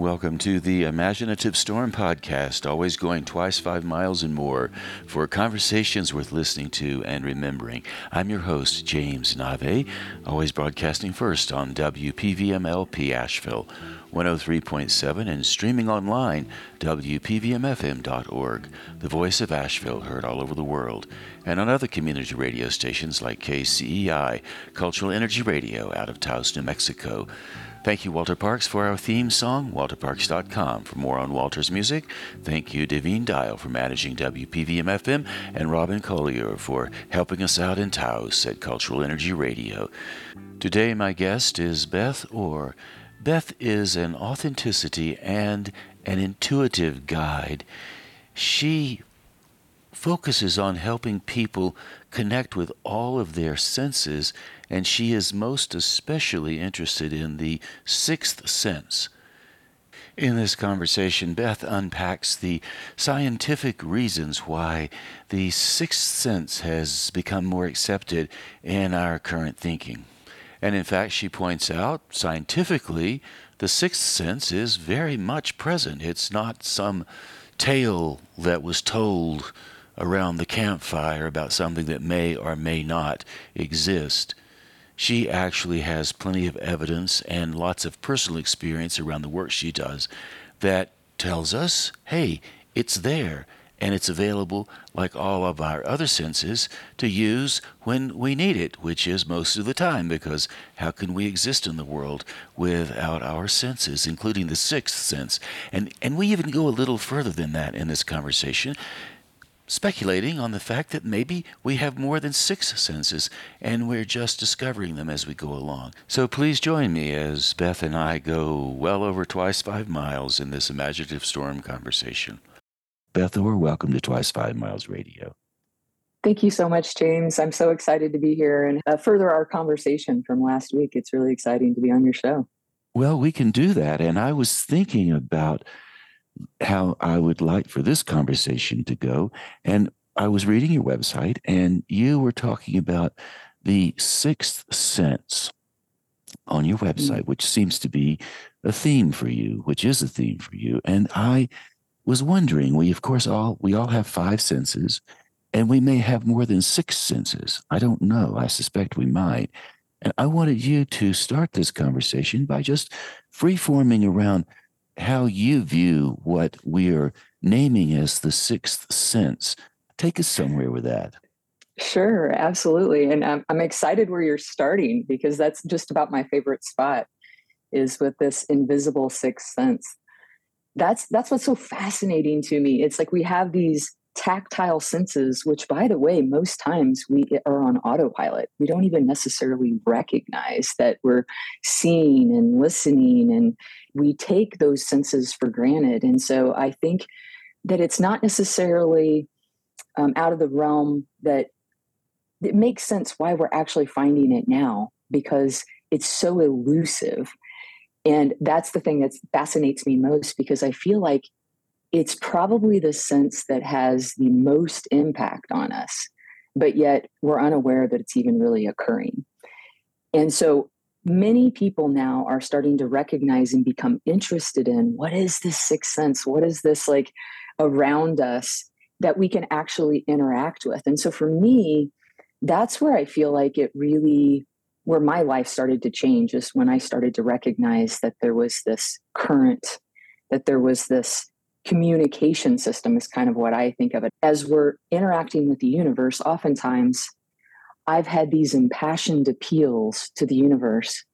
welcome to the Imaginative Storm podcast, always going twice five miles and more for conversations worth listening to and remembering. I'm your host, James Nave, always broadcasting first on WPVMLP Asheville 103.7 and streaming online, WPVMFM.org, the voice of Asheville heard all over the world, and on other community radio stations like KCEI, Cultural Energy Radio out of Taos, New Mexico. Thank you, Walter Parks, for our theme song, walterparks.com. For more on Walter's music, thank you, Devine Dial, for managing WPVM FM, and Robin Collier for helping us out in Taos at Cultural Energy Radio. Today, my guest is Beth Orr. Beth is an authenticity and an intuitive guide. She focuses on helping people connect with all of their senses, and she is most especially interested in the sixth sense. In this conversation, Beth unpacks the scientific reasons why the sixth sense has become more accepted in our current thinking. And in fact, she points out scientifically, the sixth sense is very much present. It's not some tale that was told around the campfire about something that may or may not exist. She actually has plenty of evidence and lots of personal experience around the work she does that tells us hey, it's there and it's available, like all of our other senses, to use when we need it, which is most of the time, because how can we exist in the world without our senses, including the sixth sense? And, and we even go a little further than that in this conversation speculating on the fact that maybe we have more than six senses and we're just discovering them as we go along. So please join me as Beth and I go well over twice five miles in this imaginative storm conversation. Beth Orr, welcome to Twice Five Miles Radio. Thank you so much, James. I'm so excited to be here and uh, further our conversation from last week. It's really exciting to be on your show. Well, we can do that. And I was thinking about how I would like for this conversation to go. And I was reading your website, and you were talking about the sixth sense on your website, mm-hmm. which seems to be a theme for you, which is a theme for you. And I was wondering, we of course all we all have five senses, and we may have more than six senses. I don't know. I suspect we might. And I wanted you to start this conversation by just free forming around how you view what we're naming as the sixth sense. Take us somewhere with that. Sure, absolutely. And I'm, I'm excited where you're starting because that's just about my favorite spot is with this invisible sixth sense. That's that's what's so fascinating to me. It's like we have these tactile senses, which by the way, most times we are on autopilot. We don't even necessarily recognize that we're seeing and listening and we take those senses for granted. And so I think that it's not necessarily um, out of the realm that it makes sense why we're actually finding it now because it's so elusive. And that's the thing that fascinates me most because I feel like it's probably the sense that has the most impact on us, but yet we're unaware that it's even really occurring. And so many people now are starting to recognize and become interested in what is this sixth sense? What is this like around us that we can actually interact with? And so for me, that's where I feel like it really, where my life started to change is when I started to recognize that there was this current, that there was this communication system, is kind of what I think of it. As we're interacting with the universe, oftentimes I've had these impassioned appeals to the universe,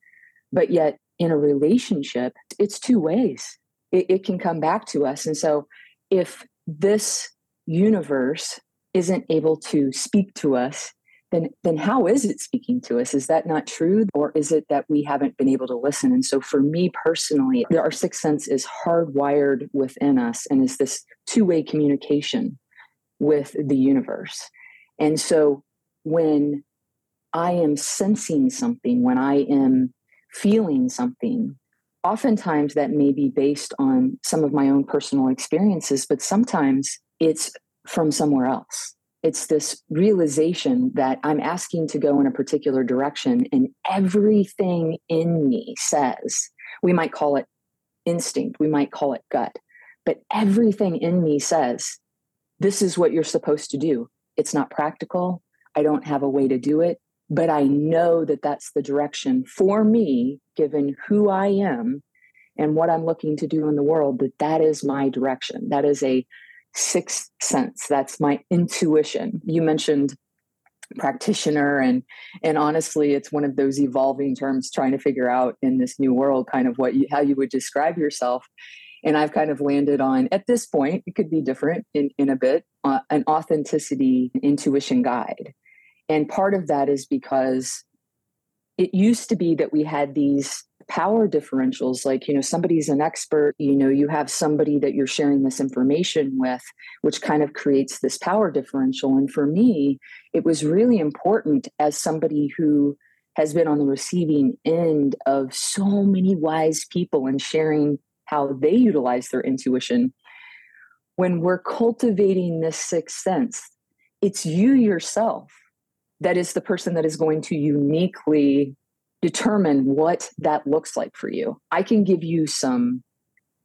but yet in a relationship, it's two ways. It, it, can come back to us. And so if this universe isn't able to speak to us, then, then how is it speaking to us? Is that not true? Or is it that we haven't been able to listen? And so for me personally, our sixth sense is hardwired within us and is this two way communication with the universe. And so when I am sensing something, when I am feeling something, oftentimes that may be based on some of my own personal experiences, but sometimes it's from somewhere else. It's this realization that I'm asking to go in a particular direction, and everything in me says, we might call it instinct, we might call it gut. But everything in me says, this is what you're supposed to do. It's not practical. I don't have a way to do it, but I know that that's the direction for me, given who I am and what I'm looking to do in the world, that that is my direction. That is a sixth sense. That's my intuition. You mentioned practitioner and and honestly it's one of those evolving terms trying to figure out in this new world kind of what you how you would describe yourself and I've kind of landed on at this point, it could be different in, in a bit, uh, an authenticity intuition guide. And part of that is because it used to be that we had these power differentials like you know somebody's an expert you know you have somebody that you're sharing this information with which kind of creates this power differential and for me it was really important as somebody who has been on the receiving end of so many wise people and sharing how they utilize their intuition. When we're cultivating this sixth sense, it's you yourself that is the person that is going to uniquely determine what that looks like for you. I can give you some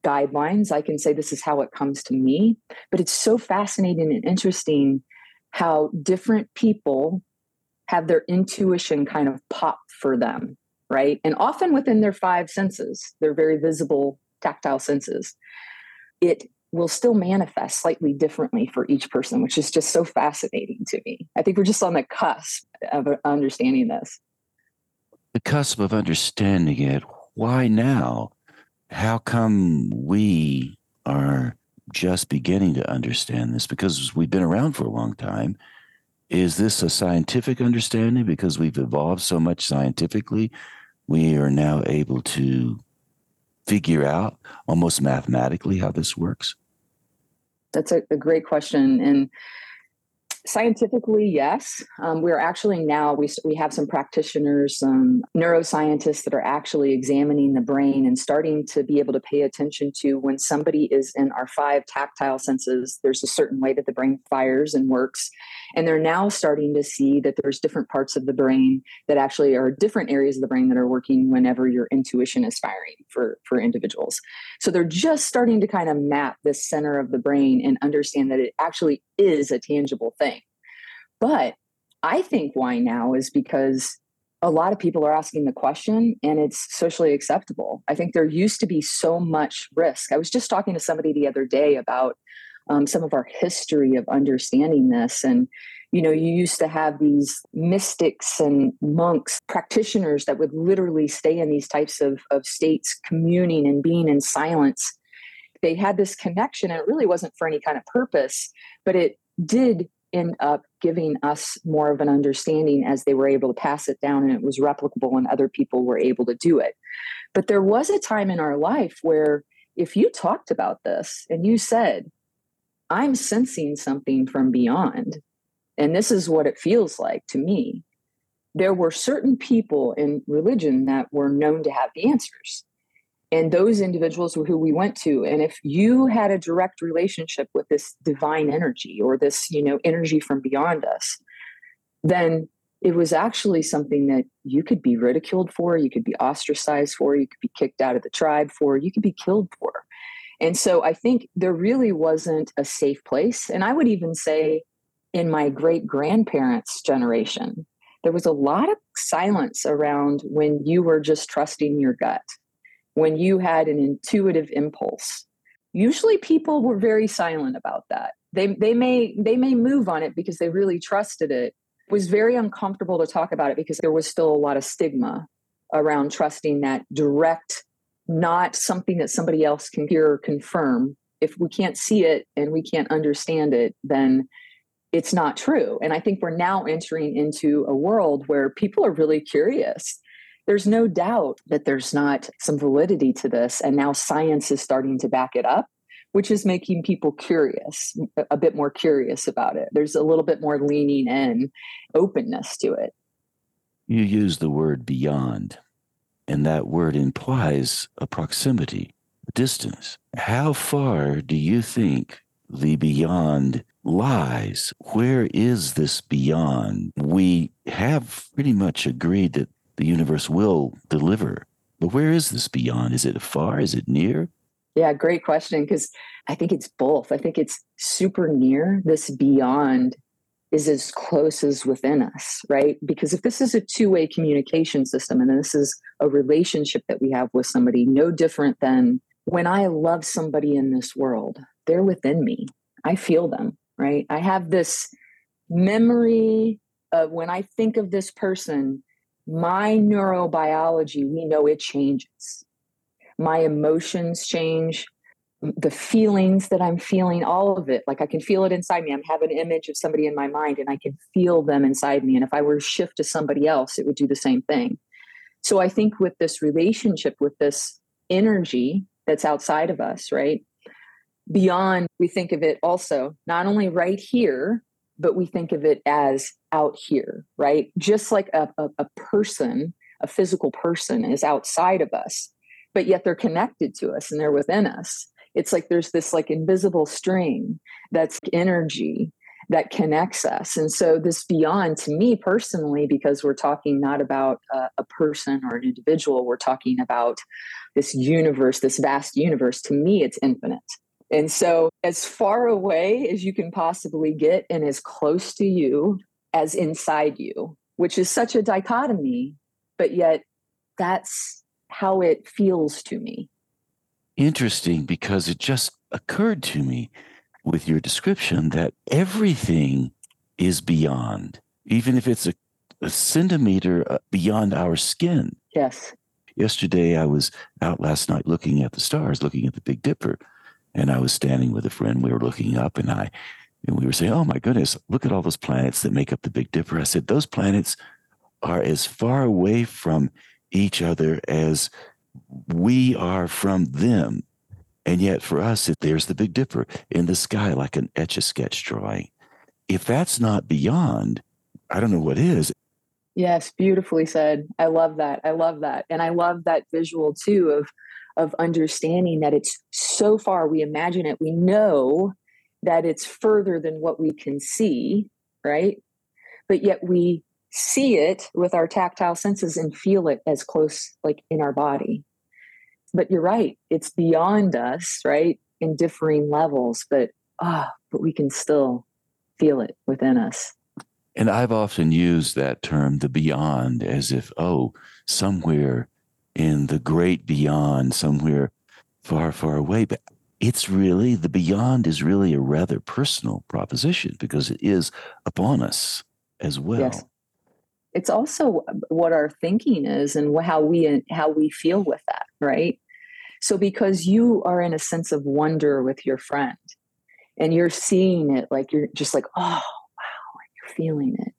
guidelines. I can say this is how it comes to me, but it's so fascinating and interesting how different people have their intuition kind of pop for them, right? And often within their five senses, they're very visible tactile senses, it will still manifest slightly differently for each person, which is just so fascinating to me. I think we're just on the cusp of understanding this. The cusp of understanding it. Why now? How come we are just beginning to understand this? Because we've been around for a long time. Is this a scientific understanding? Because we've evolved so much scientifically, we are now able to figure out almost mathematically how this works? That's a, a great question. And Scientifically, yes. Um, we're actually now we we have some practitioners, um, neuroscientists that are actually examining the brain and starting to be able to pay attention to when somebody is in our five tactile senses. There's a certain way that the brain fires and works, and they're now starting to see that there's different parts of the brain that actually are different areas of the brain that are working whenever your intuition is firing for for individuals. So they're just starting to kind of map this center of the brain and understand that it actually is a tangible thing. But I think why now is because a lot of people are asking the question and it's socially acceptable. I think there used to be so much risk. I was just talking to somebody the other day about um, some of our history of understanding this. And, you know, you used to have these mystics and monks, practitioners that would literally stay in these types of, of states, communing and being in silence. They had this connection, and it really wasn't for any kind of purpose, but it did end up giving us more of an understanding as they were able to pass it down and it was replicable and other people were able to do it. But there was a time in our life where if you talked about this and you said, I'm sensing something from beyond, and this is what it feels like to me, there were certain people in religion that were known to have the answers and those individuals were who we went to and if you had a direct relationship with this divine energy or this you know energy from beyond us then it was actually something that you could be ridiculed for you could be ostracized for you could be kicked out of the tribe for you could be killed for. And so i think there really wasn't a safe place and i would even say in my great grandparents generation there was a lot of silence around when you were just trusting your gut when you had an intuitive impulse. Usually people were very silent about that. They they may they may move on it because they really trusted it. it was very uncomfortable to talk about it because there was still a lot of stigma around trusting that direct not something that somebody else can hear or confirm. If we can't see it and we can't understand it then it's not true. And i think we're now entering into a world where people are really curious there's no doubt that there's not some validity to this. And now science is starting to back it up, which is making people curious, a bit more curious about it. There's a little bit more leaning in, openness to it. You use the word beyond, and that word implies a proximity, a distance. How far do you think the beyond lies? Where is this beyond? We have pretty much agreed that the universe will deliver But where is this beyond? Is it far? Is it near? Yeah, great question. Because I think it's both. I think it's super near. This beyond is as close as within us, right? Because if this is a two way communication system and this is a relationship that we have with somebody, no different than when I love somebody in this world, they're within me. I feel them, right? I have this memory of when I think of this person, my neurobiology, we know it changes. My emotions change, the feelings that I'm feeling, all of it. Like I can feel it inside me. I'm having an image of somebody in my mind and I can feel them inside me. And if I were to shift to somebody else, it would do the same thing. So I think with this relationship, with this energy that's outside of us, right? Beyond, we think of it also not only right here, but we think of it as out here, right? Just like a, a, a person, a physical person is outside of us, but yet they're connected to us and they're within us. It's like there's this like invisible string that's energy that connects us. And so this beyond to me personally, because we're talking not about a, a, person or an individual, we're talking about this universe, this vast universe. To me, it's infinite. And so, as far away as you can possibly get and as close to you as inside you, which is such a dichotomy, but yet that's how it feels to me. Interesting, because it just occurred to me with your description that everything is beyond, even if it's a, a centimeter uh, beyond our skin. Yes. Yesterday, I was out last night looking at the stars, looking at the Big Dipper and I was standing with a friend. We were looking up, and I and we were saying, "Oh my goodness, look at all those planets that make up the Big Dipper." I said, "Those planets are as far away from each other as we are from them." And yet, for us, there's the Big Dipper in the sky, like an etch a sketch drawing. If that's not beyond, I don't know what is. Yes, beautifully said. I love that. I love that. And I love that visual too of of understanding that it's so far we imagine it we know that it's further than what we can see right? But yet we see it with our tactile senses and feel it as close like in our body. But you're right it's beyond us right in differing levels but ah oh, but we can still feel it within us. And i've often used that term the beyond as if oh somewhere in the great beyond somewhere far, far away. But it's really, the beyond is really a rather personal proposition because it is upon us as well. Yes. It's also what our thinking is and how we how we feel with that, right? So because you are in a sense of wonder with your friend and you're seeing it like you're just like, oh wow, and you're feeling it.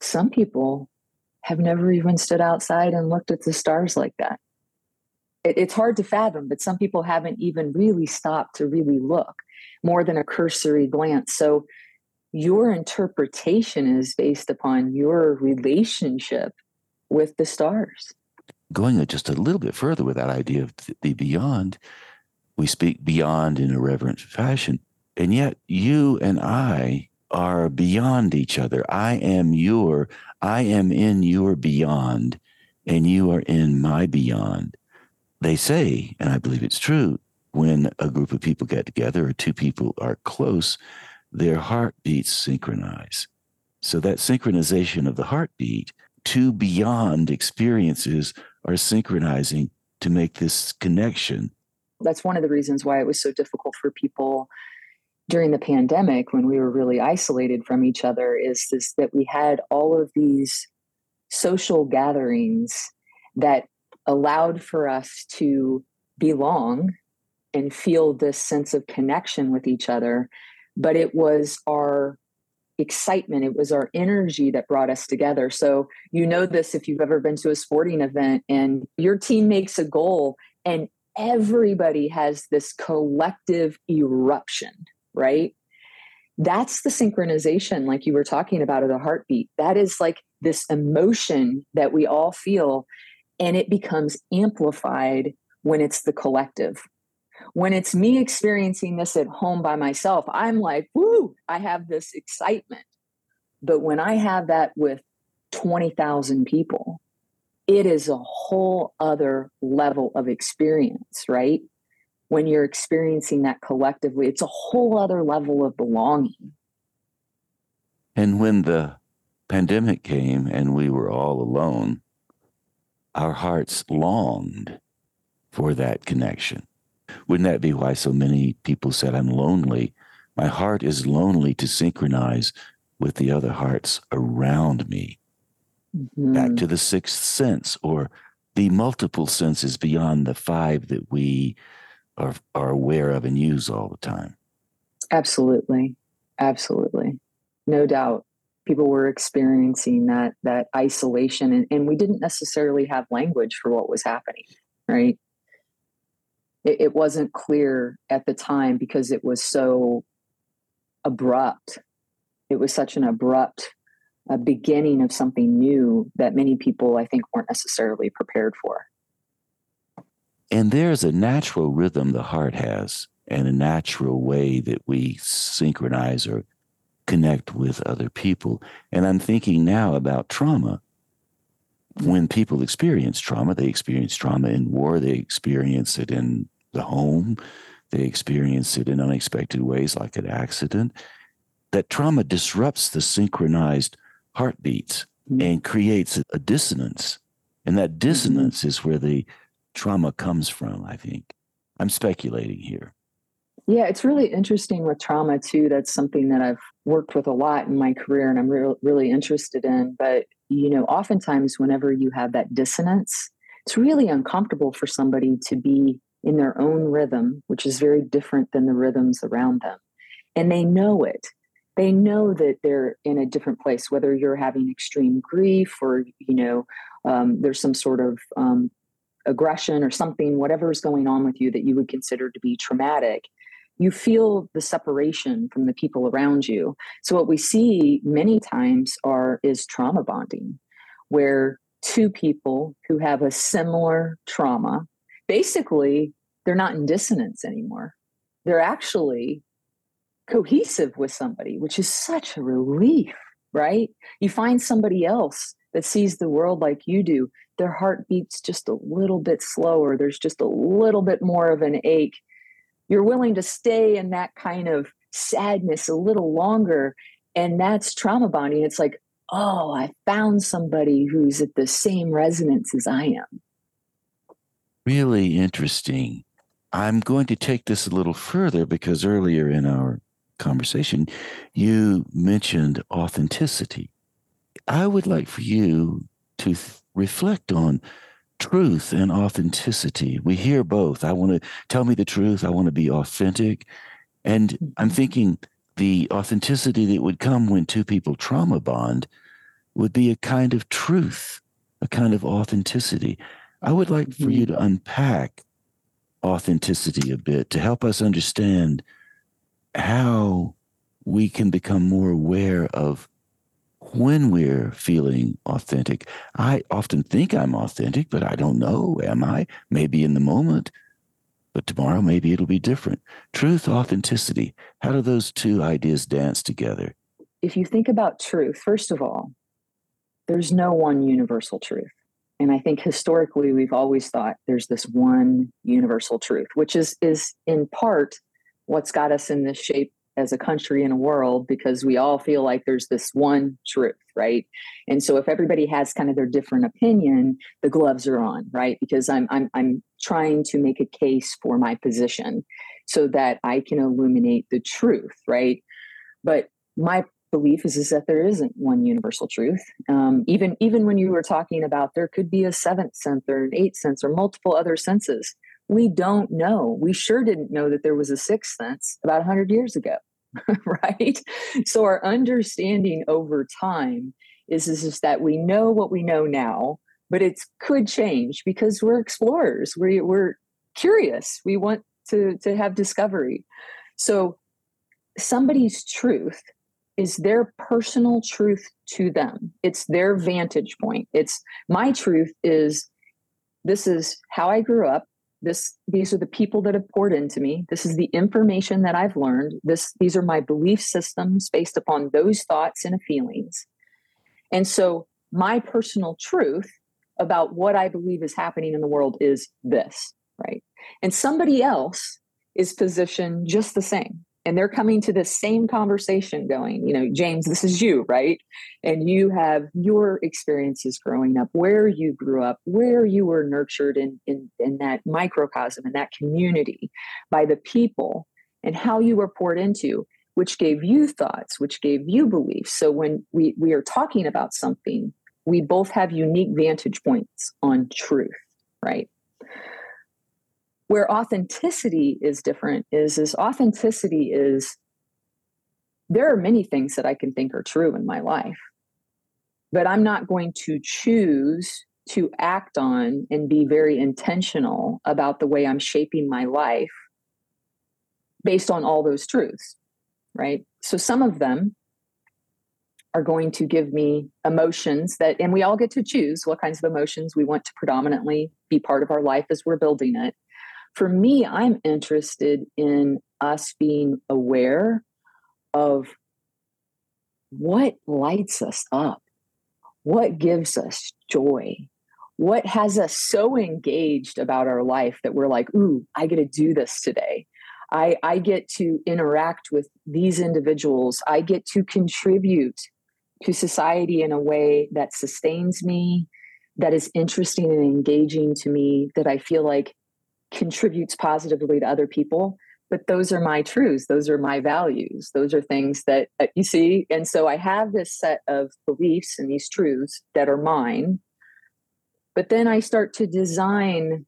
Some people have never even stood outside and looked at the stars like that. It, it's hard to fathom, but some people haven't even really stopped to really look more than a cursory glance. So your interpretation is based upon your relationship with the stars. Going just a little bit further with that idea of the beyond, we speak beyond in a reverent fashion. And yet, you and I are beyond each other. I am your, I am in your beyond, and you are in my beyond. They say, and I believe it's true, when a group of people get together or two people are close, their heartbeats synchronize. So that synchronization of the heartbeat, two beyond experiences are synchronizing to make this connection. That's one of the reasons why it was so difficult for people during the pandemic when we were really isolated from each other is this that we had all of these social gatherings that allowed for us to belong and feel this sense of connection with each other. But it was our excitement it was our energy that brought us together. So you know this if you've ever been to a sporting event and your team makes a goal and everybody has this collective eruption right? That's the synchronization, like you were talking about, of the heartbeat. That is like this emotion that we all feel, and it becomes amplified when it's the collective. When it's me experiencing this at home by myself, I'm like, woo, I have this excitement. But when I have that with 20,000 people, it is a whole other level of experience, right? When you're experiencing that collectively, it's a whole other level of belonging. And when the pandemic came and we were all alone, our hearts longed for that connection. Wouldn't that be why so many people said, I'm lonely? My heart is lonely to synchronize with the other hearts around me. Mm-hmm. Back to the sixth sense or the multiple senses beyond the five that we are, are aware of and use all the time. Absolutely. Absolutely. No doubt. People were experiencing that that isolation and, and we didn't necessarily have language for what was happening, right? It, it wasn't clear at the time because it was so abrupt. It was such an abrupt uh, beginning of something new that many people, I think, weren't necessarily prepared for. And there's a natural rhythm the heart has, and a natural way that we synchronize or connect with other people. And I'm thinking now about trauma. When people experience trauma, they experience trauma in war, they experience it in the home, they experience it in unexpected ways, like an accident. That trauma disrupts the synchronized heartbeats mm-hmm. and creates a dissonance. And that mm-hmm. dissonance mm-hmm. is where the trauma comes from, I think. I'm speculating here. Yeah, it's really interesting with trauma too. That's something that I've worked with a lot in my career and I'm re- really interested in. But, you know, oftentimes whenever you have that dissonance, it's really uncomfortable for somebody to be in their own rhythm, which is very different than the rhythms around them. And they know it. They know that they're in a different place, whether you're having extreme grief or, you know, um, there's some sort of um, aggression or something, whatever is going on with you that you would consider to be traumatic. You feel the separation from the people around you. So what we see many times are is trauma bonding, where two people who have a similar trauma basically they're not in dissonance anymore. They're actually cohesive with somebody, which is such a relief, right? You find somebody else that sees the world like you do. Their heart beats just a little bit slower. There's just a little bit more of an ache. You're willing to stay in that kind of sadness a little longer. And that's trauma bonding. It's like, oh, I found somebody who's at the same resonance as I am really interesting. I'm going to take this a little further because earlier in our conversation, you mentioned authenticity. I would like for you to reflect on truth and authenticity. We hear both. I want to tell me the truth, I want to be authentic. And I'm mm-hmm. thinking the authenticity that would come when two people trauma bond would be a kind of truth, a kind of authenticity. I would like for you mm-hmm. to unpack authenticity a bit to help us understand how we can become more aware of when we're feeling authentic. I often think I'm authentic, but I don't know. Am I? Maybe in the moment, but tomorrow maybe it'll be different. Truth, authenticity. How do those two ideas dance together? If you think about truth, first of all, there's no one universal truth. And I think historically we've always thought there's this one universal truth, which is is in part what's got us in this shape as a country and a world because we all feel like there's this one truth, right? And so if everybody has kind of their different opinion, the gloves are on, right? Because I'm I'm I'm trying to make a case for my position so that I can illuminate the truth, right? But my belief is, is that there isn't one universal truth. Um, even even when you were talking about there could be a seventh sense or an eighth sense or multiple other senses, we don't know. We sure didn't know that there was a sixth sense about 100 years ago, right? So our understanding over time is, is, is that we know what we know now, but it could change because we're explorers. We, we're curious. We want to, to have discovery. So somebody's truth is their personal truth to them. It's their vantage point. It's my truth is this is how I grew up. This these are the people that have poured into me. This is the information that I've learned. This these are my belief systems based upon those thoughts and feelings. And so my personal truth about what I believe is happening in the world is this, right? And somebody else is positioned just the same. And they're coming to the same conversation going, you know, James, this is you, right? And you have your experiences growing up, where you grew up, where you were nurtured in, in, in that microcosm, in that community by the people, and how you were poured into, which gave you thoughts, which gave you beliefs. So when we, we are talking about something, we both have unique vantage points on truth, right? Where authenticity is different is is authenticity is there are many things that i can think are true in my life but i'm not going to choose to act on and be very intentional about the way i'm shaping my life based on all those truths right? So some of them are going to give me emotions that and we all get to choose what kinds of emotions we want to predominantly be part of our life as we're building it for me, I'm interested in us being aware of what lights us up, what gives us joy, what has us so engaged about our life that we're like, ooh, I get to do this today. I, I get to interact with these individuals. I get to contribute to society in a way that sustains me, that is interesting and engaging to me, that I feel like contributes positively to other people but those are my truths those are my values those are things that uh, you see and so i have this set of beliefs and these truths that are mine but then i start to design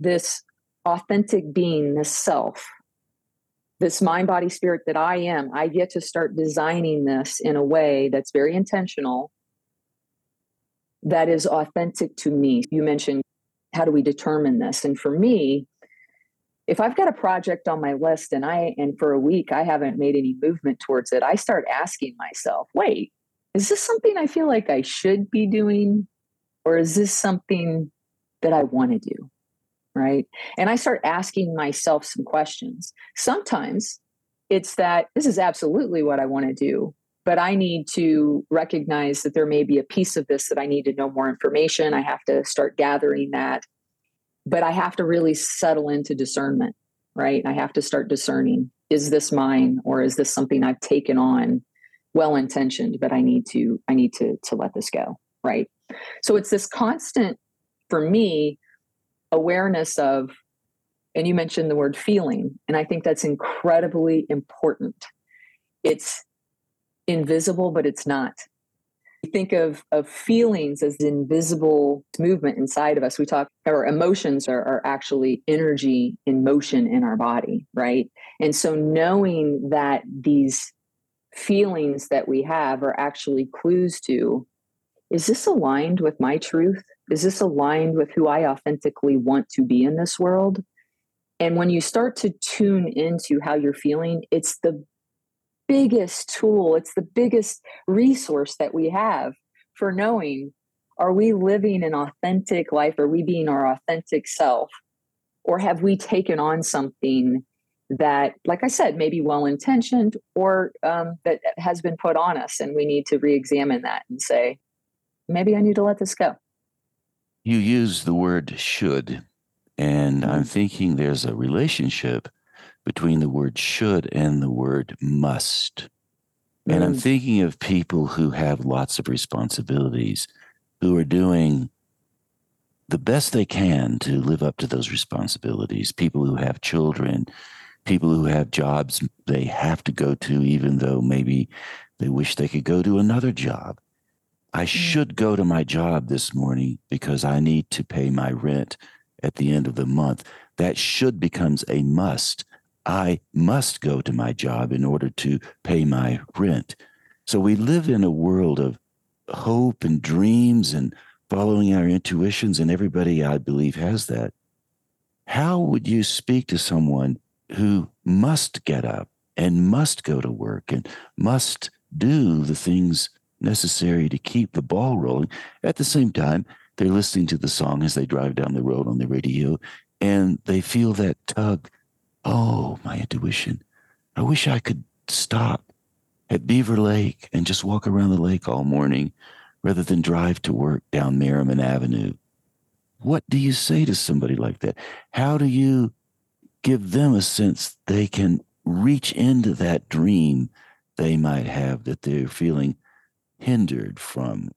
this authentic being this self this mind body spirit that i am. I get to start designing this in a way that's very intentional that is authentic to me. You mentioned how do we determine this? And for me, if I've got a project on my list and I and for a week I haven't made any movement towards it, I start asking myself, wait, is this something I feel like I should be doing? Or is this something that I want to do? Right. And I start asking myself some questions. Sometimes it's that this is absolutely what I want to do but I need to recognize that there may be a piece of this that I need to know more information. I have to start gathering that. But I have to really settle into discernment, right? I have to start discerning is this mine or is this something I've taken on well intentioned, but I need to I need to to let this go, right? So it's this constant for me awareness of and you mentioned the word feeling and I think that's incredibly important. It's invisible, but it's not. We think of, of feelings as invisible movement inside of us. We talk, our emotions are, are actually energy in motion in our body, right? And so knowing that these feelings that we have are actually clues to is this aligned with my truth? Is this aligned with who I authentically want to be in this world? And when you start to tune into how you're feeling, it's the biggest tool, it's the biggest resource that we have for knowing are we living an authentic life? Are we being our authentic self? Or have we taken on something that, like I said, maybe well intentioned or um, that has been put on us? And we need to re examine that and say, maybe I need to let this go. You use the word should, and I'm mm-hmm. thinking there's a relationship between the word should and the word must. Mm. And I'm mm. thinking of people who have lots of responsibilities, who are doing the best they can to live up to those responsibilities, people who have children, people who have jobs they have to go to, even though maybe they wish they could go to another job. I mm. should go to my job this morning because I need to pay my rent at the end of the month. That should becomes a must I must go to my job in order to pay my rent. So we live in a world of hope and dreams and following our intuitions, and everybody, I believe, has that. How would you speak to someone who must get up and must go to work and must do the things necessary to keep the ball rolling? At the same time, they're listening to the song as they drive down the road on the radio, and they feel that tug Oh, my intuition. I wish I could stop at Beaver Lake and just walk around the lake all morning rather than drive to work down Merrimon Avenue. What do you say to somebody like that? How do you give them a sense they can reach into that dream they might have that they're feeling hindered from?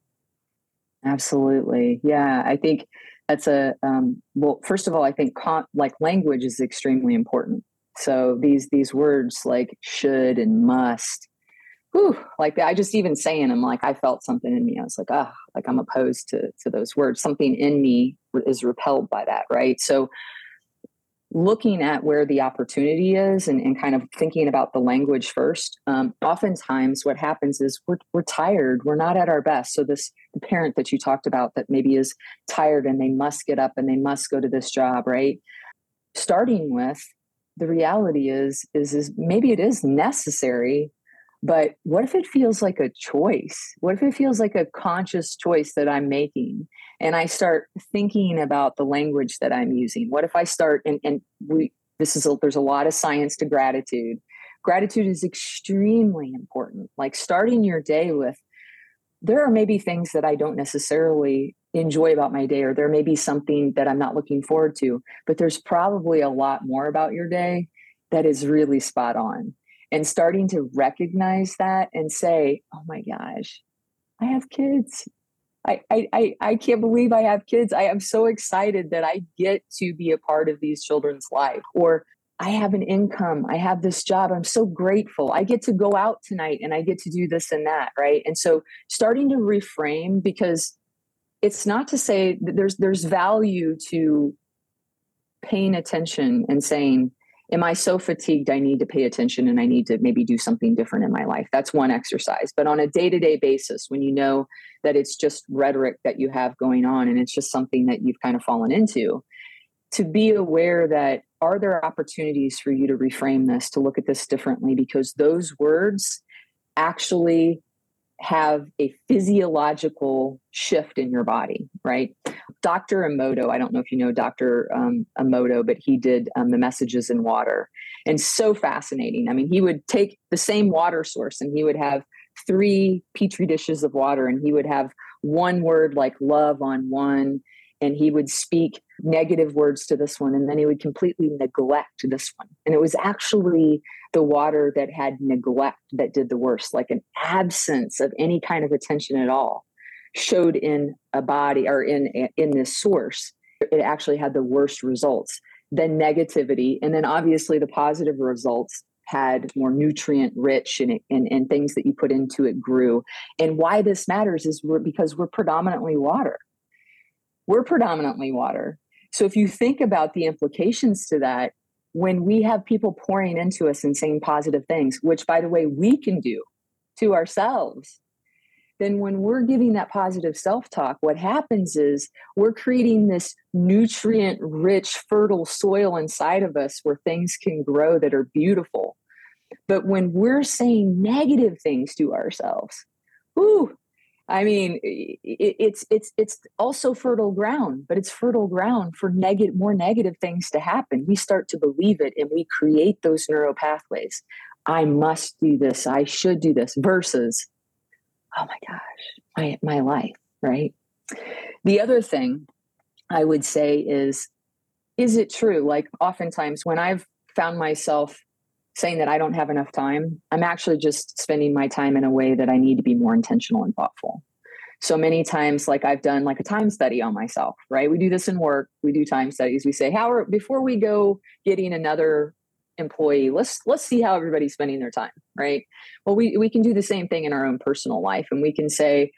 Absolutely. Yeah. I think that's a, um, well, first of all, I think con- like language is extremely important. So these, these words like should and must, whew, like I just even saying them, like I felt something in me. I was like, ah, oh, like I'm opposed to, to those words. Something in me is repelled by that. Right. So looking at where the opportunity is and, and kind of thinking about the language first um, oftentimes what happens is we're, we're tired. We're not at our best. So this parent that you talked about that maybe is tired and they must get up and they must go to this job right? Starting with the reality is is is maybe it is necessary but what if it feels like a choice what if it feels like a conscious choice that i'm making and I start thinking about the language that I'm using. What if I start and, and we this is a, there's a lot of science to gratitude. Gratitude is extremely important. Like starting your day with there are maybe things that I don't necessarily enjoy about my day, or there may be something that I'm not looking forward to, but there's probably a lot more about your day that is really spot on. And starting to recognize that and say, oh my gosh, I have kids. I, I, I can't believe I have kids. I am so excited that I get to be a part of these children's life. Or I have an income. I have this job. I'm so grateful. I get to go out tonight and I get to do this and that. Right. And so starting to reframe because it's not to say that there's there's value to paying attention and saying, am I so fatigued I need to pay attention and I need to maybe do something different in my life? That's one exercise. But on a day to day basis, when you know that it's just rhetoric that you have going on and it's just something that you've kind of fallen into, to be aware that are there opportunities for you to reframe this, to look at this differently? Because those words actually have a physiological shift in your body, right? Dr. Emoto, I don't know if you know Dr. Um, Emoto, but he did um, the messages in water and so fascinating. I mean, he would take the same water source and he would have three petri dishes of water and he would have one word like love on one and he would speak negative words to this one and then he would completely neglect this one and it was actually the water that had neglect that did the worst like an absence of any kind of attention at all showed in a body or in in this source it actually had the worst results than negativity. And then obviously the positive results had more nutrient rich and, and, and things that you put into it grew. And why this matters is we're, because we're predominantly water. We're predominantly water. So if you think about the implications to that, when we have people pouring into us and saying positive things, which by the way, we can do to ourselves, then when we're giving that positive self talk, what happens is we're creating this nutrient rich, fertile soil inside of us where things can grow that are beautiful. But when we're saying negative things to ourselves, ooh, I mean, it's it's it's also fertile ground, but it's fertile ground for negative more negative things to happen. We start to believe it, and we create those neural pathways. I must do this. I should do this. Versus, oh my gosh, my my life, right? The other thing I would say is, is it true? Like oftentimes when I've found myself saying that I don't have enough time. I'm actually just spending my time in a way that I need to be more intentional and thoughtful. So many times, like I've done like a time study on myself, right? We do this in work, we do time studies. We say, how are before we go getting another employee, let's let's see how everybody's spending their time, right? Well, we we can do the same thing in our own personal life and we can say,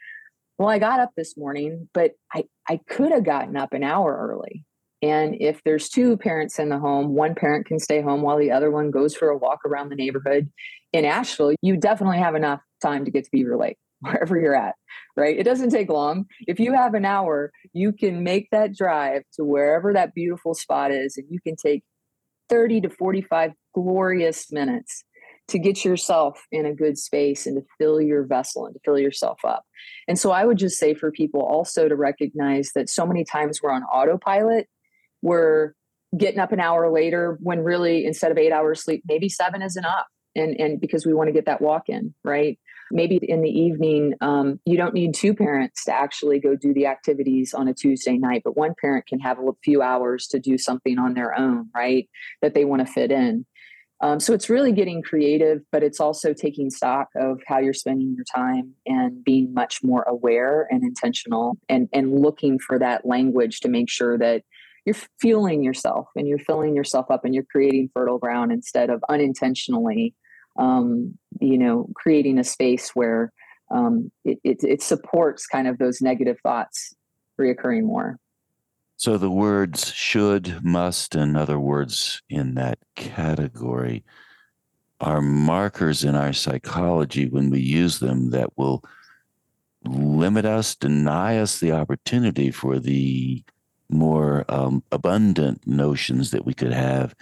well, I got up this morning, but I, I could have gotten up an hour early and if there's two parents in the home, one parent can stay home while the other one goes for a walk around the neighborhood. In Asheville, you definitely have enough time to get to Beaver Lake, wherever you're at, right? It doesn't take long. If you have an hour, you can make that drive to wherever that beautiful spot is, and you can take 30 to 45 glorious minutes to get yourself in a good space and to fill your vessel and to fill yourself up. And so I would just say for people also to recognize that so many times we're on autopilot we're getting up an hour later when really instead of eight hours sleep maybe seven is enough and and because we want to get that walk in right? Maybe in the evening um, you don't need two parents to actually go do the activities on a tuesday night but one parent can have a few hours to do something on their own right that they want to fit in. Um, so it's really getting creative but it's also taking stock of how you're spending your time and being much more aware and intentional and and looking for that language to make sure that you're fueling yourself and you're filling yourself up and you're creating fertile ground instead of unintentionally um, you know, creating a space where um, it, it, it supports kind of those negative thoughts reoccurring more. So the words should, must, and other words in that category are markers in our psychology when we use them that will limit us, deny us the opportunity for the more um, abundant notions that we could have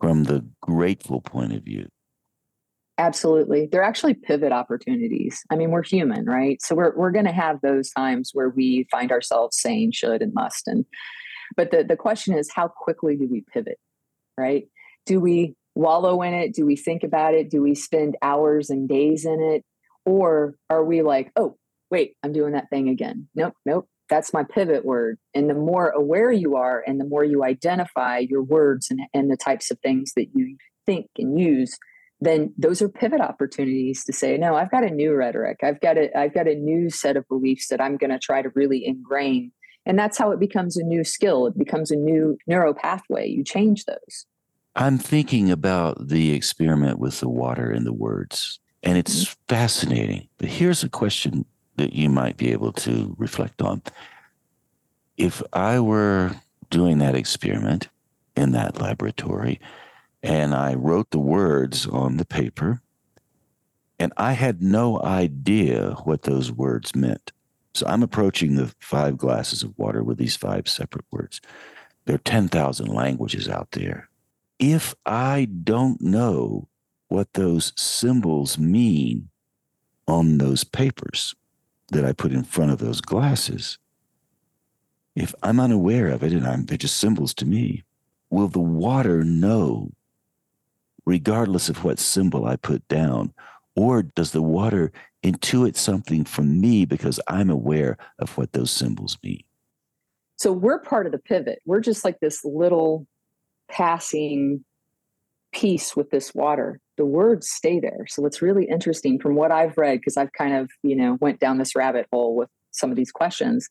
from the grateful point of view. Absolutely. They're actually pivot opportunities. I mean, we're human, right? So we're we're going to have those times where we find ourselves saying should and must and but the the question is how quickly do we pivot? Right? Do we wallow in it? Do we think about it? Do we spend hours and days in it? Or are we like, "Oh, wait, I'm doing that thing again." Nope, nope. That's my pivot word. And the more aware you are and the more you identify your words and, and the types of things that you think and use, then those are pivot opportunities to say no i've got a new rhetoric. I've got a i've got a new set of beliefs that i'm going to try to really ingrain. And that's how it becomes a new skill. It becomes a new neuro pathway. You change those. I'm thinking about the experiment with the water and the words and it's mm-hmm. fascinating. But here's a question that you might be able to reflect on if i were doing that experiment in that laboratory and I wrote the words on the paper, and I had no idea what those words meant. So I'm approaching the five glasses of water with these five separate words. There are 10,000 languages out there. If I don't know what those symbols mean on those papers that I put in front of those glasses, if I'm unaware of it and I'm, they're just symbols to me, will the water know regardless of what symbol I put down? Or does the water intuit something from me because I'm aware of what those symbols mean? So we're part of the pivot. We're just like this little passing piece with this water. The words stay there. So what's really interesting from what I've read, because I've kind of, you know, went down this rabbit hole with some of these questions,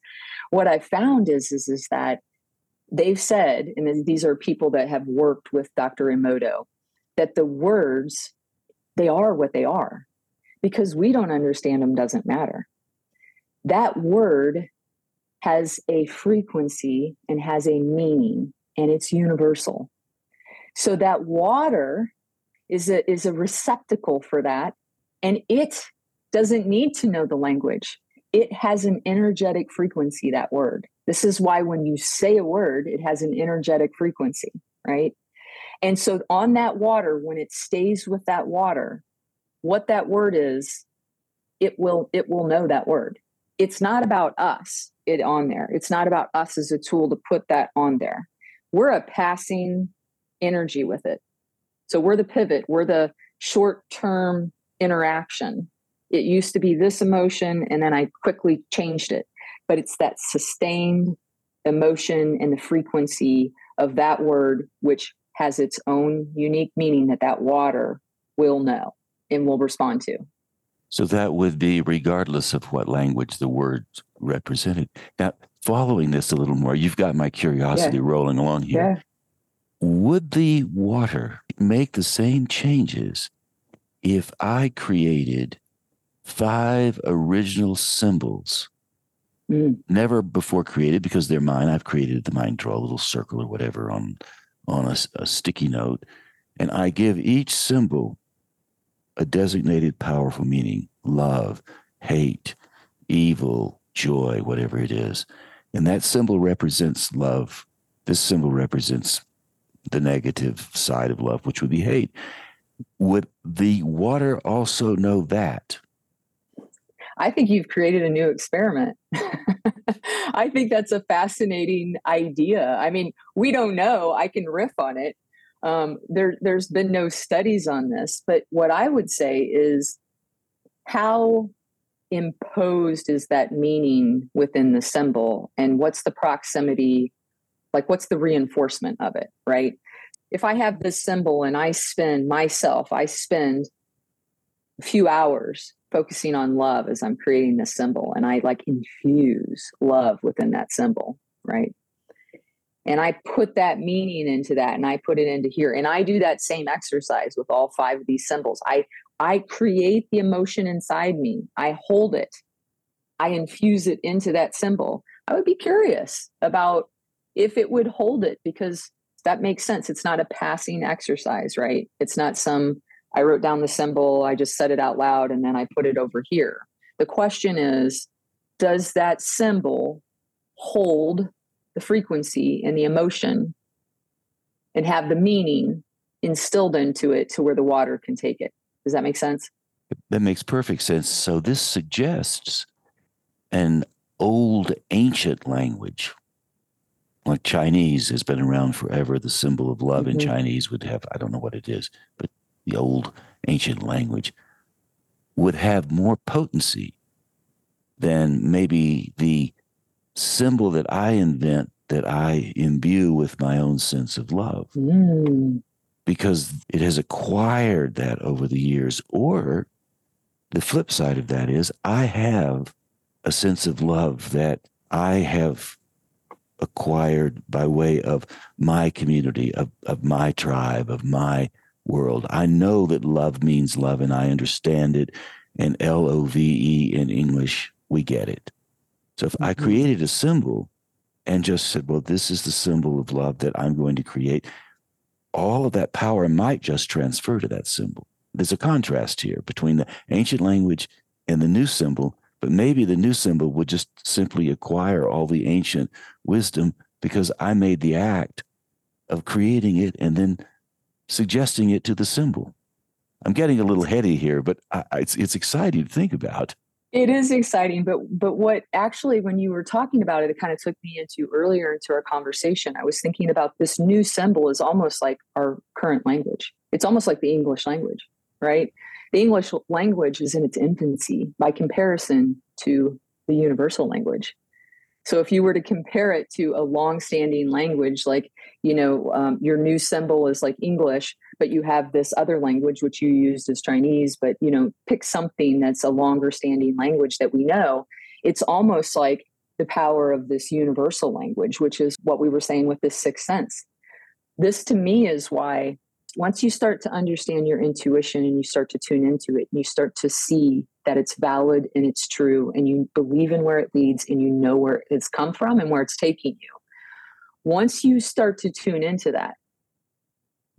what I found is, is, is that they've said, and these are people that have worked with Dr. Emoto, that the words they are what they are because we don't understand them doesn't matter that word has a frequency and has a meaning and it's universal so that water is a is a receptacle for that and it doesn't need to know the language it has an energetic frequency that word this is why when you say a word it has an energetic frequency right and so on that water, when it stays with that water, what that word is, it will it will know that word. It's not about us it on there. It's not about us as a tool to put that on there. We're a passing energy with it. So we're the pivot, we're the short-term interaction. It used to be this emotion and then I quickly changed it. But it's that sustained emotion and the frequency of that word which has its own unique meaning that that water will know and will respond to. So that would be regardless of what language the word represented. Now, following this a little more, you've got my curiosity yeah. rolling along here. Would the water make the same changes if I created five original symbols? Mm. Never before created because they're mine. I've created the mind draw a little circle or whatever on on a, a sticky note, and I give each symbol a designated powerful meaning love, hate, evil, joy, whatever it is. And that symbol represents love. This symbol represents the negative side of love, which would be hate. Would the water also know that? I think you've created a new experiment. I think that's a fascinating idea. I mean, we don't know. I can riff on it. Um, there, there's been no studies on this, but what I would say is how imposed is that meaning within the symbol and what's the proximity like what's the reinforcement of it right if i have this symbol and i spend myself i spend a few hours focusing on love as i'm creating this symbol and i like infuse love within that symbol right and i put that meaning into that and i put it into here and i do that same exercise with all five of these symbols i I create the emotion inside me. I hold it. I infuse it into that symbol. I would be curious about if it would hold it because that makes sense. It's not a passing exercise, right? It's not some, I wrote down the symbol, I just said it out loud, and then I put it over here. The question is, does that symbol hold the frequency and the emotion and have the meaning instilled into it to where the water can take it? Does that make sense? That makes perfect sense. So this suggests an old ancient language. Like Chinese has been around forever. The symbol of love mm-hmm. in Chinese would have, I don't know what it is, but the old ancient language would have more potency than maybe the symbol that I invent that I imbue with my own sense of love. Mm because it has acquired that over the years. Or the flip side of that is I have a sense of love that I have acquired by way of my community, of, of my tribe, of my world. I know that love means love and I understand it. And L O V E in English, we get it. So if mm-hmm. I created a symbol and just said, well, this is the symbol of love that I'm going to create, all of that power might just transfer to that symbol. There's a contrast here between the ancient language and the new symbol, but maybe the new symbol would just simply acquire all the ancient wisdom because I made the act of creating it and then suggesting it to the symbol. I'm getting a little heady here, but I, it's it's exciting to think about. It is exciting, but but what actually when you were talking about it, it kind of took me into earlier into our conversation. I was thinking about this new symbol is almost like our current language. It's almost like the English language, right? The English language is in its infancy by comparison to the universal language. So if you were to compare it to a long-standing language, like you know, um, your new symbol is like English, but you have this other language which you used as Chinese. But you know, pick something that's a longer-standing language that we know. It's almost like the power of this universal language, which is what we were saying with this sixth sense. This to me is why once you start to understand your intuition and you start to tune into it, and you start to see that it's valid and it's true, and you believe in where it leads and you know where it's come from and where it's taking you. Once you start to tune into that,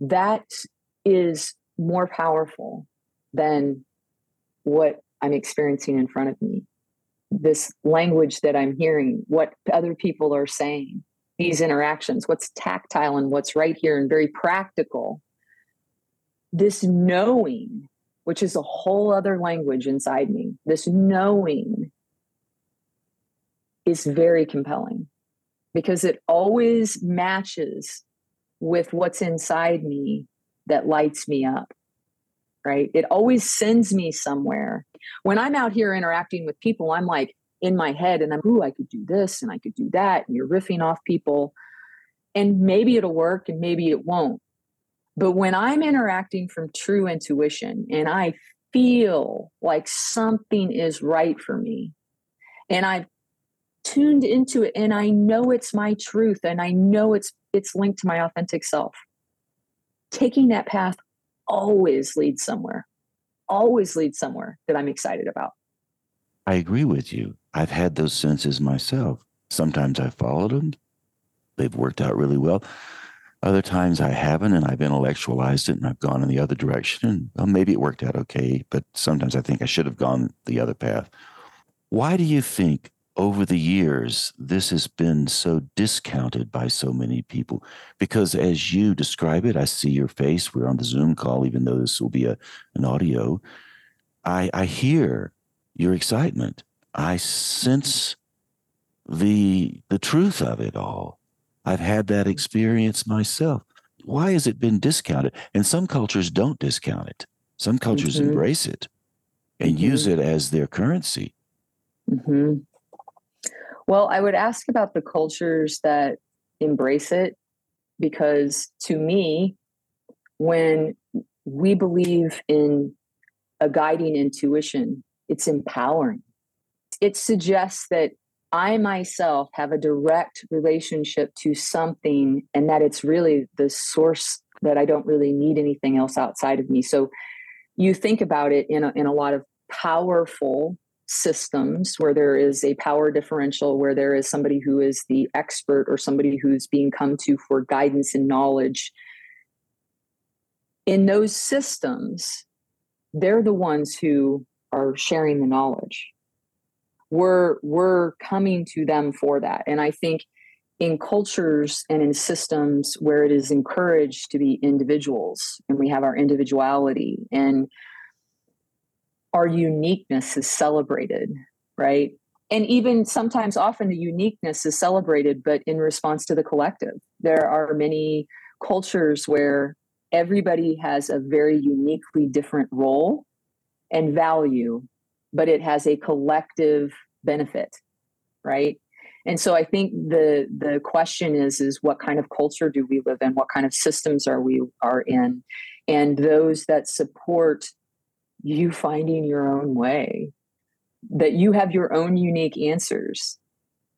that is more powerful than what I'm experiencing in front of me. This language that I'm hearing, what other people are saying, these interactions, what's tactile and what's right here and very practical this knowing, which is a whole other language inside me, this knowing is very compelling because it always matches with what's inside me that lights me up. Right? It always sends me somewhere. When I'm out here interacting with people, I'm like in my head and I'm, ooh, I could do this and I could do that. And you're riffing off people. And maybe it'll work and maybe it won't. But when I'm interacting from true intuition and I feel like something is right for me and I've tuned into it and I know it's my truth and I know it's it's linked to my authentic self. Taking that path always leads somewhere. Always leads somewhere that I'm excited about. I agree with you. I've had those senses myself. Sometimes I've followed them. They've worked out really well. Other times I haven't, and I've intellectualized it and I've gone in the other direction. And well, maybe it worked out okay, but sometimes I think I should have gone the other path. Why do you think over the years this has been so discounted by so many people? Because as you describe it, I see your face. We're on the Zoom call, even though this will be a, an audio. I, I hear your excitement. I sense the the truth of it all. I've had that experience myself. why has it been discounted? And some cultures don't discount it. Some cultures mm-hmm. embrace it and mm-hmm. use it as their currency. Mm-hmm. Well, I would ask about the cultures that embrace it because to me, when we believe in a guiding intuition, it's empowering. It suggests that I myself have a direct relationship to something and that it's really the source that I don't really need anything else outside of me. So you think about it in a, in a lot of powerful systems where there is a power differential, where there is somebody who is the expert or somebody who's being come to for guidance and knowledge. In those systems, they're the ones who are sharing the knowledge. We're we're coming to them for that. And I think in cultures and in systems where it is encouraged to be individuals and we have our individuality and our uniqueness is celebrated, right? And even sometimes, often the uniqueness is celebrated, but in response to the collective. There are many cultures where everybody has a very uniquely different role and value, but it has a collective benefit, right? And so I think the the question is is what kind of culture do we live in? What kind of systems are we are in? And those that support you finding your own way, that you have your own unique answers,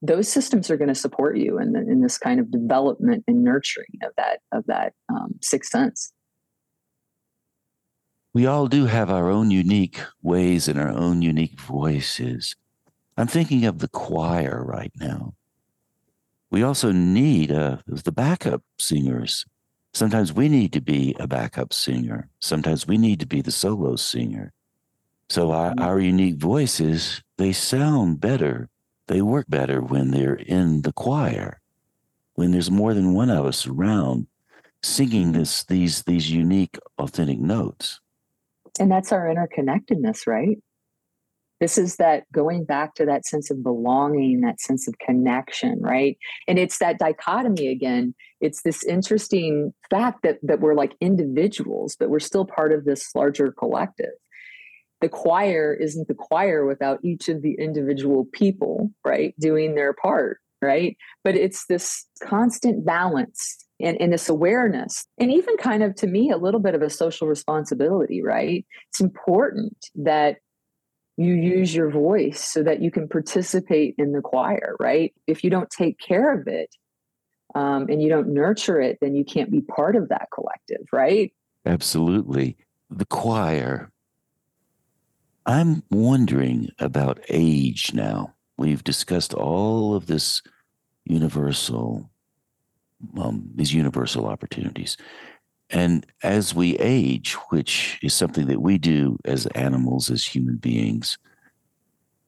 those systems are going to support you in, the, in this kind of development and nurturing of that of that um, sixth sense. We all do have our own unique ways and our own unique voices. I'm thinking of the choir right now. We also need uh, the backup singers Sometimes we need to be a backup singer. Sometimes we need to be the solo singer. So our, mm-hmm. our unique voices, they sound better. They work better when they're in the choir, when there's more than one of us around singing mm-hmm. this, these, these unique, authentic notes. And that's our interconnectedness, right? This is that going back to that sense of belonging, that sense of connection, right? And it's that dichotomy again. It's this interesting fact that that we're like individuals, but we're still part of this larger collective. The choir isn't the choir without each of the individual people, right, doing their part, right? But it's this constant balance and, and, this awareness and even kind of to me a little bit of a social responsibility right it's important that you use your voice so that you can participate in the choir, right? If you don't take care of it um, and you don't nurture it, then you can't be part of that collective, right? Absolutely. The choir. I'm wondering about age now. We've discussed all of this universal, um, these universal opportunities. And as we age, which is something that we do as animals, as human beings,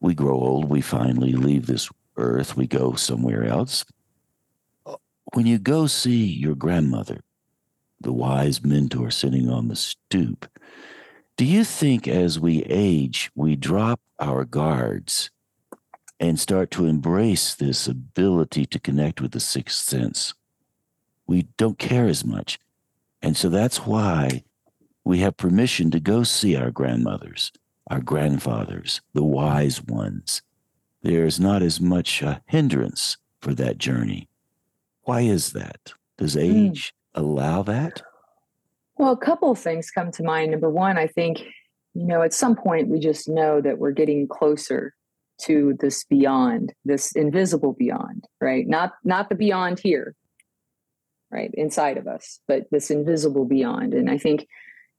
we grow old, we finally leave this earth, we go somewhere else. When you go see your grandmother, the wise mentor sitting on the stoop, do you think as we age, we drop our guards and start to embrace this ability to connect with the sixth sense? We don't care as much and so that's why we have permission to go see our grandmothers, our grandfathers, the wise ones. There's not as much a hindrance for that journey. Why is that? Does hmm. age mm. allow that? Well, a couple of things come to mind. Number one, I think, you know, at some point we just know that we're getting closer to this beyond, this invisible beyond, right? Not not the beyond here, right inside of us but this invisible beyond. And i think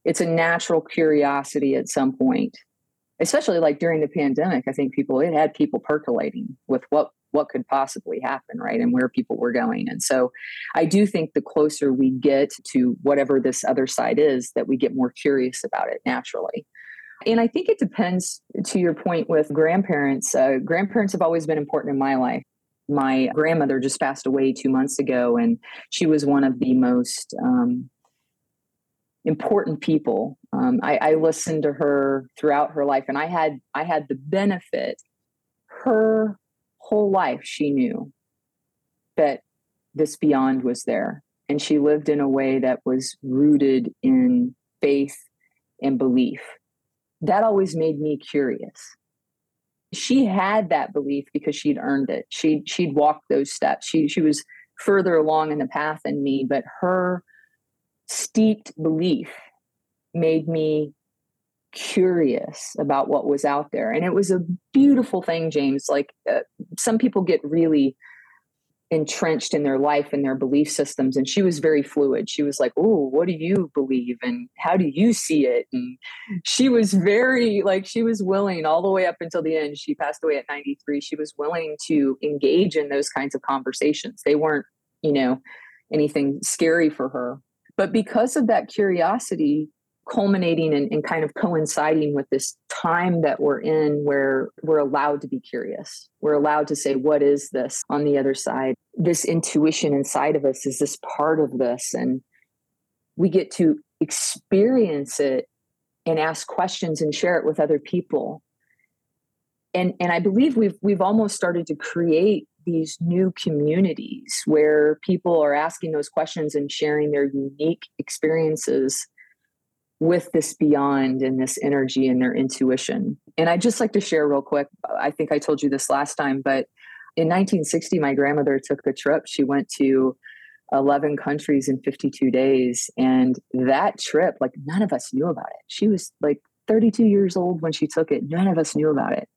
it's a natural curiosity at some point especially like during the pandemic i think people it had people percolating with what what could possibly happen right and where people were going. And so i do think the closer we get to whatever this other side is that we get more curious about it naturally and i think it depends to your point with grandparents uh, grandparents have always been important in my life my grandmother just passed away two months ago, and she was one of the most um, important people. Um, I, I listened to her throughout her life, and I had I had the benefit. Her whole life, she knew that this beyond was there, and she lived in a way that was rooted in faith and belief. That always made me curious. She had that belief because she'd earned it. She she'd walked those steps. She she was further along in the path than me, but her steeped belief made me curious about what was out there. And it was a beautiful thing, James. Like uh, some people get really entrenched in their life and their belief systems and she was very fluid. She was like oh what do you believe and how do you see it? And she was very like she was willing all the way up until the end she passed away at 93 she was willing to engage in those kinds of conversations. They weren't you know anything scary for her. But because of that curiosity culminating and, and, kind of coinciding with this time that we're in where we're allowed to be curious. We're allowed to say, what is this on the other side? This intuition inside of us is this part of this. And we get to experience it and ask questions and share it with other people. And, and I believe we've we've almost started to create these new communities where people are asking those questions and sharing their unique experiences with this beyond and this energy and their intuition. And I'd just like to share real quick. I think I told you this last time, but in 1960, my grandmother took a trip. She went to 11 countries in 52 days. And that trip, like none of us knew about it. She was like 32 years old when she took it. None of us knew about it.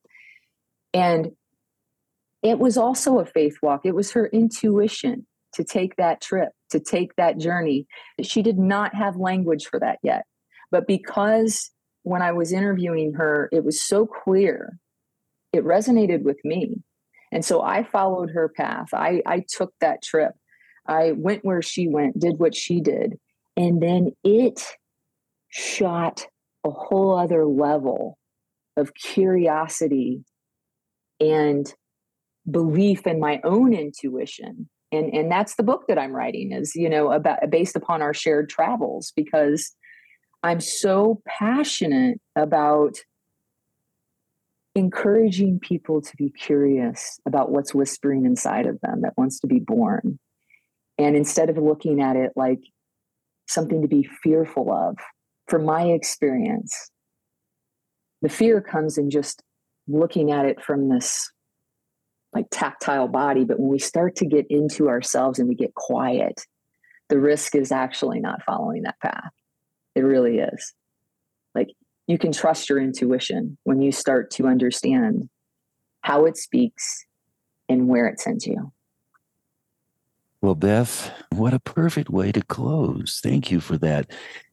And it was also a faith walk. It was her intuition to take that trip, to take that journey. She did not have language for that yet. But because when I was interviewing her, it was so clear, it resonated with me. And so I followed her path. I, I took that trip. I went where she went, did what she did. And then it shot a whole other level of curiosity and belief in my own intuition and and that's the book that i'm writing is you know about based upon our shared travels because I'm so passionate about encouraging people to be curious about what's whispering inside of them that wants to be born. And instead of looking at it like something to be fearful of, from my experience, the fear comes in just looking at it from this like tactile body. But when we start to get into ourselves and we get quiet, the risk is actually not following that path. It really is. Like you can trust your intuition when you start to understand how it speaks and where it sends you. Well, Beth, what a perfect way to close. Thank you for that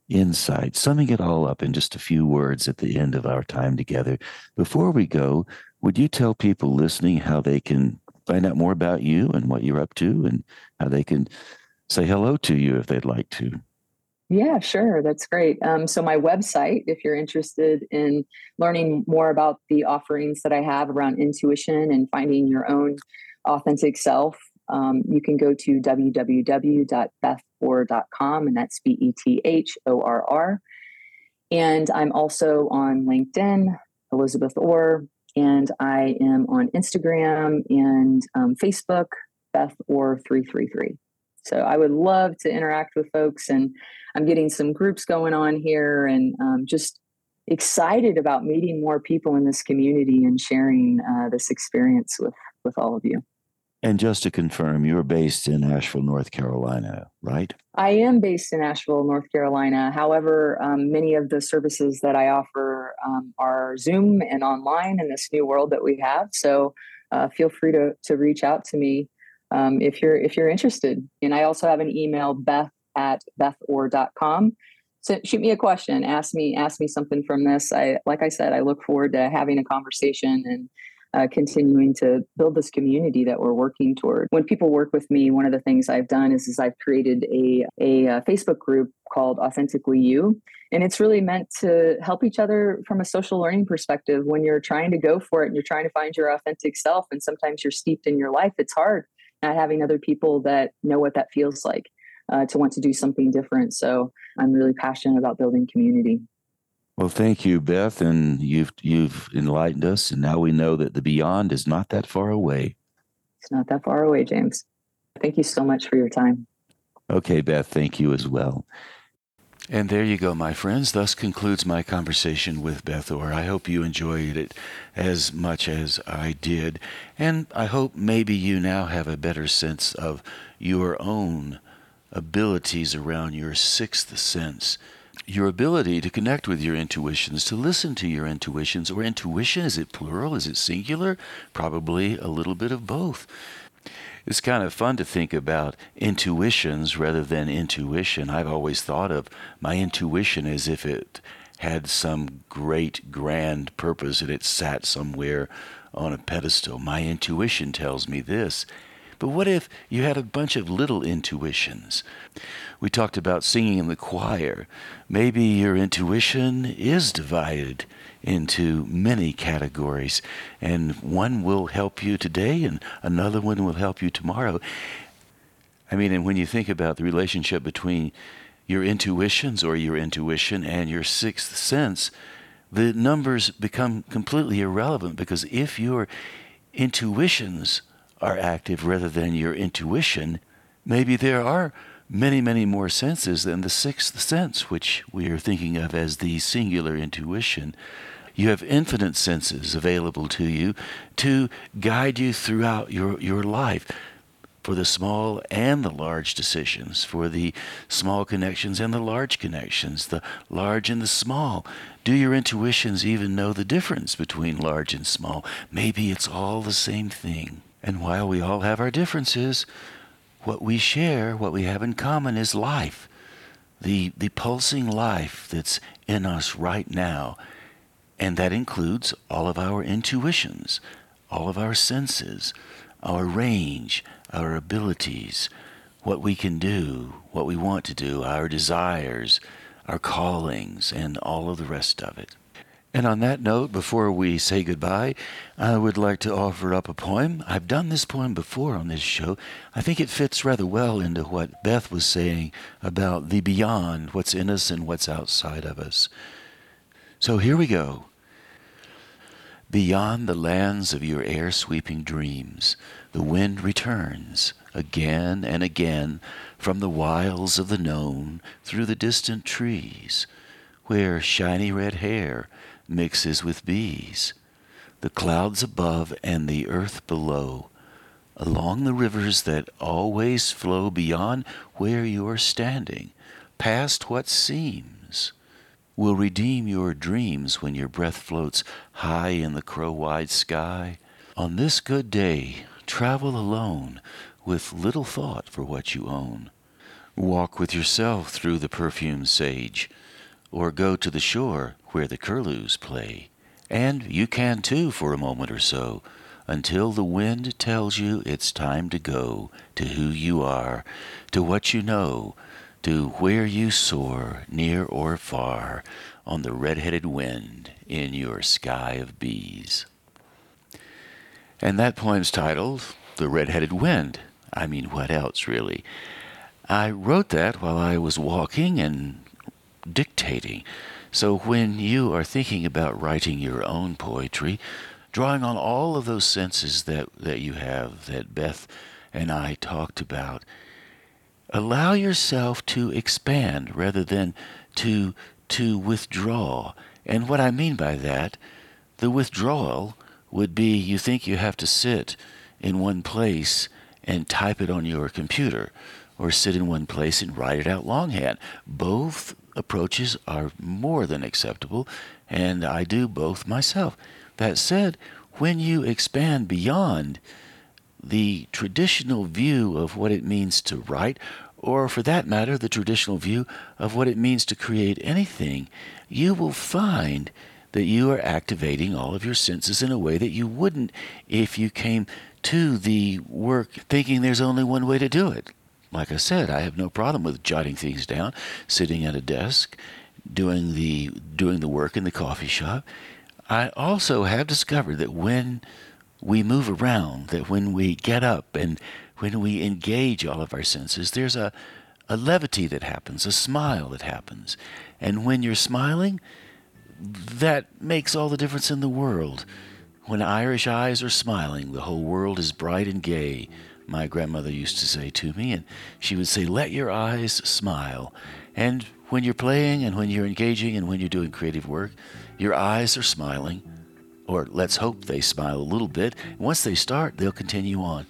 insight, summing it all up in just a few words at the end of our time together. Before we go, would you tell people listening how they can find out more about you and what you're up to and how they can say hello to you if they'd like to? Yeah, sure. That's great. Um, so, my website, if you're interested in learning more about the offerings that I have around intuition and finding your own authentic self, um, you can go to www.bethorr.com, and that's B E T H O R R. And I'm also on LinkedIn, Elizabeth Orr, and I am on Instagram and um, Facebook, Beth Orr333. So I would love to interact with folks, and I'm getting some groups going on here, and um, just excited about meeting more people in this community and sharing uh, this experience with with all of you. And just to confirm, you're based in Asheville, North Carolina, right? I am based in Asheville, North Carolina. However, um, many of the services that I offer um, are Zoom and online in this new world that we have. So uh, feel free to to reach out to me um, if you're if you're interested. And I also have an email, beth at bethorr.com. So shoot me a question, ask me ask me something from this. I like I said, I look forward to having a conversation and uh, continuing to build this community that we're working toward. When people work with me, one of the things I've done is, is I've created a, a, a, uh, Facebook group called Authentically You. And it's really meant to help each other from a social learning perspective when you're trying to go for it and you're trying to find your authentic self. And sometimes you're steeped in your life, it's hard not having other people that know what that feels like uh, to want to do something different. So I'm really passionate about building community. Well, thank you, Beth, and you've you've enlightened us, and now we know that the beyond is not that far away. It's not that far away, James. Thank you so much for your time. Okay, Beth, thank you as well. And there you go, my friends. Thus concludes my conversation with Beth Orr. I hope you enjoyed it as much as I did. And I hope maybe you now have a better sense of your own abilities around your sixth sense. Your ability to connect with your intuitions, to listen to your intuitions, or intuition, is it plural? Is it singular? Probably a little bit of both it's kind of fun to think about intuitions rather than intuition. I've always thought of my intuition as if it had some great grand purpose and it sat somewhere on a pedestal. My intuition tells me this. But what if you had a bunch of little intuitions? We talked about singing in the choir. Maybe your intuition is divided into many categories, and one will help you today, and another one will help you tomorrow. I mean, and when you think about the relationship between your intuitions or your intuition and your sixth sense, the numbers become completely irrelevant because if your intuitions are active rather than your intuition, maybe there are many, many more senses than the sixth sense, which we are thinking of as the singular intuition. You have infinite senses available to you to guide you throughout your, your life for the small and the large decisions, for the small connections and the large connections, the large and the small. Do your intuitions even know the difference between large and small? Maybe it's all the same thing. And while we all have our differences, what we share, what we have in common is life. The, the pulsing life that's in us right now and that includes all of our intuitions, all of our senses, our range, our abilities, what we can do, what we want to do, our desires, our callings, and all of the rest of it. And on that note, before we say goodbye, I would like to offer up a poem. I've done this poem before on this show. I think it fits rather well into what Beth was saying about the beyond, what's in us and what's outside of us. So here we go. Beyond the lands of your air sweeping dreams, the wind returns again and again from the wilds of the known through the distant trees, where shiny red hair mixes with bees, the clouds above and the earth below, along the rivers that always flow beyond where you are standing, past what seems will redeem your dreams when your breath floats high in the crow wide sky. On this good day, travel alone with little thought for what you own. Walk with yourself through the perfumed sage, or go to the shore where the curlews play. And you can too for a moment or so, until the wind tells you it's time to go to who you are, to what you know, to where you soar, near or far, on the red-headed wind in your sky of bees. And that poem's titled The Red-Headed Wind. I mean, what else, really? I wrote that while I was walking and dictating. So when you are thinking about writing your own poetry, drawing on all of those senses that, that you have, that Beth and I talked about, allow yourself to expand rather than to to withdraw. And what I mean by that, the withdrawal would be you think you have to sit in one place and type it on your computer or sit in one place and write it out longhand. Both approaches are more than acceptable, and I do both myself. That said, when you expand beyond the traditional view of what it means to write, or for that matter, the traditional view of what it means to create anything, you will find that you are activating all of your senses in a way that you wouldn't if you came to the work thinking there's only one way to do it. Like I said, I have no problem with jotting things down, sitting at a desk, doing the doing the work in the coffee shop. I also have discovered that when we move around, that when we get up and when we engage all of our senses, there's a, a levity that happens, a smile that happens. And when you're smiling, that makes all the difference in the world. When Irish eyes are smiling, the whole world is bright and gay. my grandmother used to say to me, and she would say, Let your eyes smile. And when you're playing and when you're engaging and when you're doing creative work, your eyes are smiling, or let's hope they smile a little bit. Once they start, they'll continue on.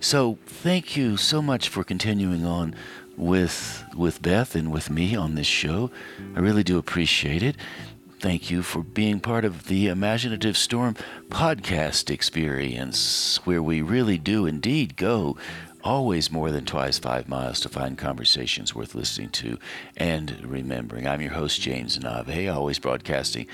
So thank you so much for continuing on with with Beth and with me on this show. I really do appreciate it. Thank you for being part of the Imaginative Storm podcast experience, where we really do indeed go always more than twice five miles to find conversations worth listening to and remembering. I'm your host, James Nave, always broadcasting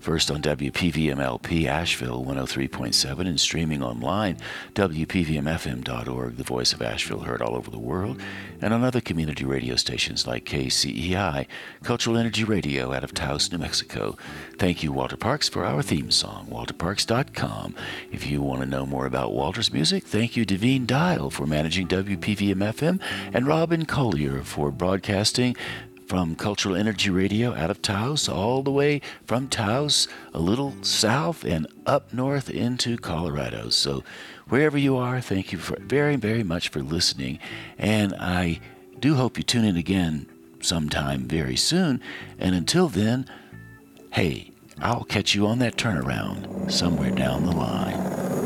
First on WPVMLP Asheville 103.7 and streaming online, WPVMFM.org, the voice of Asheville heard all over the world, and on other community radio stations like KCEI, Cultural Energy Radio out of Taos, New Mexico. Thank you, Walter Parks, for our theme song, walterparks.com. If you want to know more about Walter's music, thank you, Devine Dial, for managing WPVMFM, and Robin Collier for broadcasting from Cultural Energy Radio out of Taos, all the way from Taos, a little south and up north into Colorado. So, wherever you are, thank you for very, very much for listening. And I do hope you tune in again sometime very soon. And until then, hey, I'll catch you on that turnaround somewhere down the line.